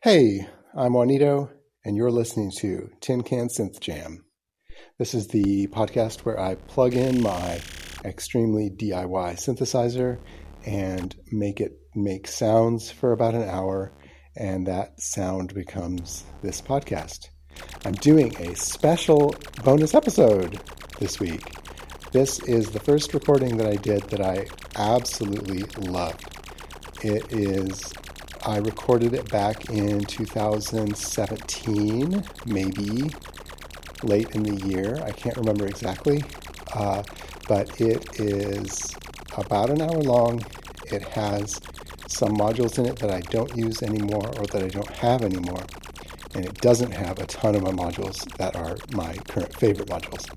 Hey, I'm Juanito, and you're listening to Tin Can Synth Jam. This is the podcast where I plug in my extremely DIY synthesizer and make it make sounds for about an hour, and that sound becomes this podcast. I'm doing a special bonus episode this week. This is the first recording that I did that I absolutely loved. It is I recorded it back in 2017, maybe late in the year. I can't remember exactly, uh, but it is about an hour long. It has some modules in it that I don't use anymore or that I don't have anymore. And it doesn't have a ton of my modules that are my current favorite modules.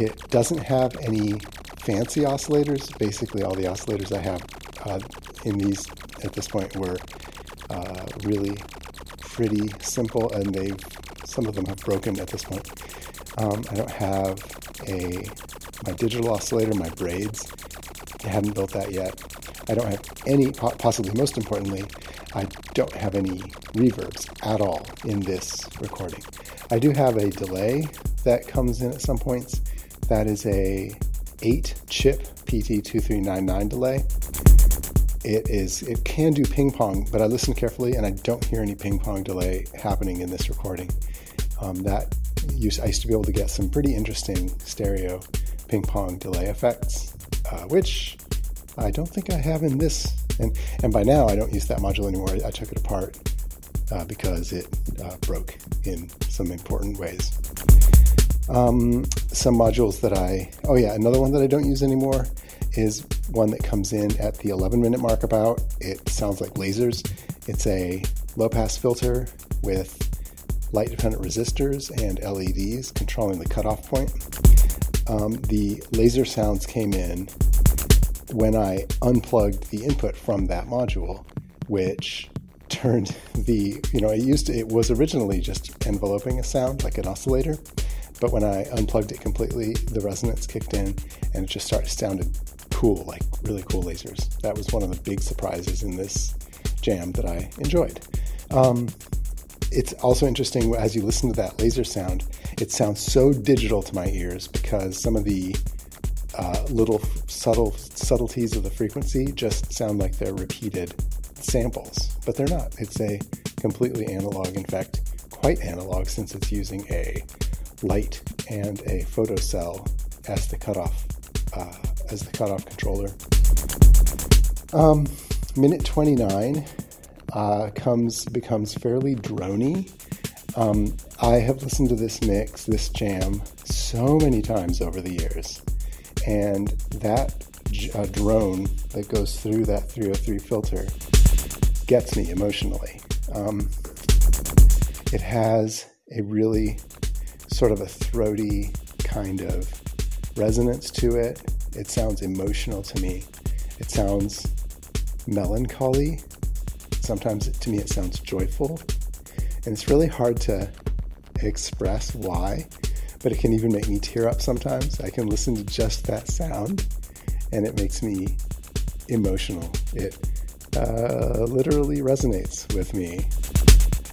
It doesn't have any fancy oscillators. Basically, all the oscillators I have uh, in these at this point were uh, really pretty simple, and they some of them have broken at this point. Um, I don't have a my digital oscillator, my braids. I haven't built that yet. I don't have any, possibly most importantly, I don't have any reverbs at all in this recording. I do have a delay that comes in at some points. That is a 8 chip PT2399 delay it is it can do ping pong, but I listened carefully and I don't hear any ping pong delay happening in this recording. Um, that used, I used to be able to get some pretty interesting stereo ping pong delay effects, uh, which I don't think I have in this. And and by now I don't use that module anymore. I took it apart uh, because it uh, broke in some important ways. Um, some modules that I oh yeah another one that I don't use anymore is one that comes in at the 11 minute mark about. It sounds like lasers. It's a low pass filter with light dependent resistors and LEDs controlling the cutoff point. Um, the laser sounds came in when I unplugged the input from that module, which turned the, you know, it used to, it was originally just enveloping a sound like an oscillator. But when I unplugged it completely, the resonance kicked in and it just started sounded cool, like really cool lasers. That was one of the big surprises in this jam that I enjoyed. Um, it's also interesting as you listen to that laser sound, it sounds so digital to my ears because some of the uh, little subtle subtleties of the frequency just sound like they're repeated samples, but they're not. It's a completely analog, in fact, quite analog since it's using a light and a photocell as the cutoff uh, as the cutoff controller. Um, minute 29 uh, comes becomes fairly drony. Um, I have listened to this mix, this jam, so many times over the years, and that uh, drone that goes through that 303 filter gets me emotionally. Um, it has a really sort of a throaty kind of resonance to it. It sounds emotional to me. It sounds melancholy. Sometimes to me it sounds joyful. And it's really hard to express why, but it can even make me tear up sometimes. I can listen to just that sound and it makes me emotional. It uh, literally resonates with me.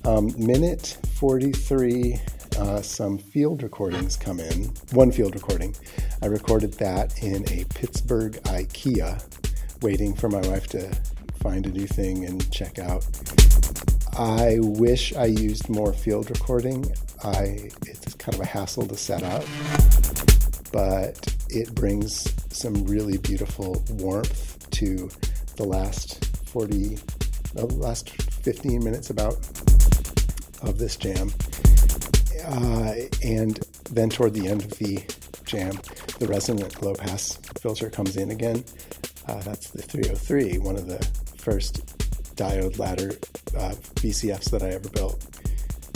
Um, minute 43 uh, some field recordings come in. One field recording. I recorded that in a Pittsburgh IKEA, waiting for my wife to find a new thing and check out. I wish I used more field recording. I it's kind of a hassle to set up, but it brings some really beautiful warmth to the last 40 the last 15 minutes about of this jam. Uh, and then toward the end of the jam, the resonant low pass filter comes in again. Uh, that's the 303, one of the first diode ladder uh, VCFs that I ever built,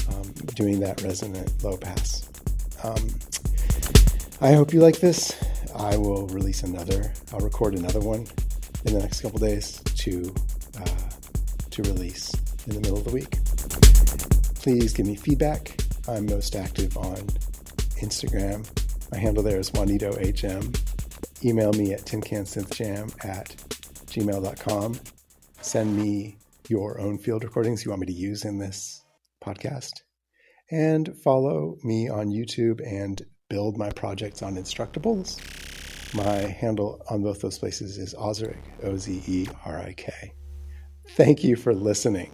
um, doing that resonant low pass. Um, I hope you like this. I will release another. I'll record another one in the next couple days to uh, to release in the middle of the week. Please give me feedback I'm most active on Instagram. My handle there is JuanitoHM. Email me at tincansynthjam at gmail.com. Send me your own field recordings you want me to use in this podcast. And follow me on YouTube and build my projects on Instructables. My handle on both those places is Ozerik, O Z E R I K. Thank you for listening.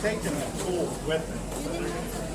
Taking the tools with him.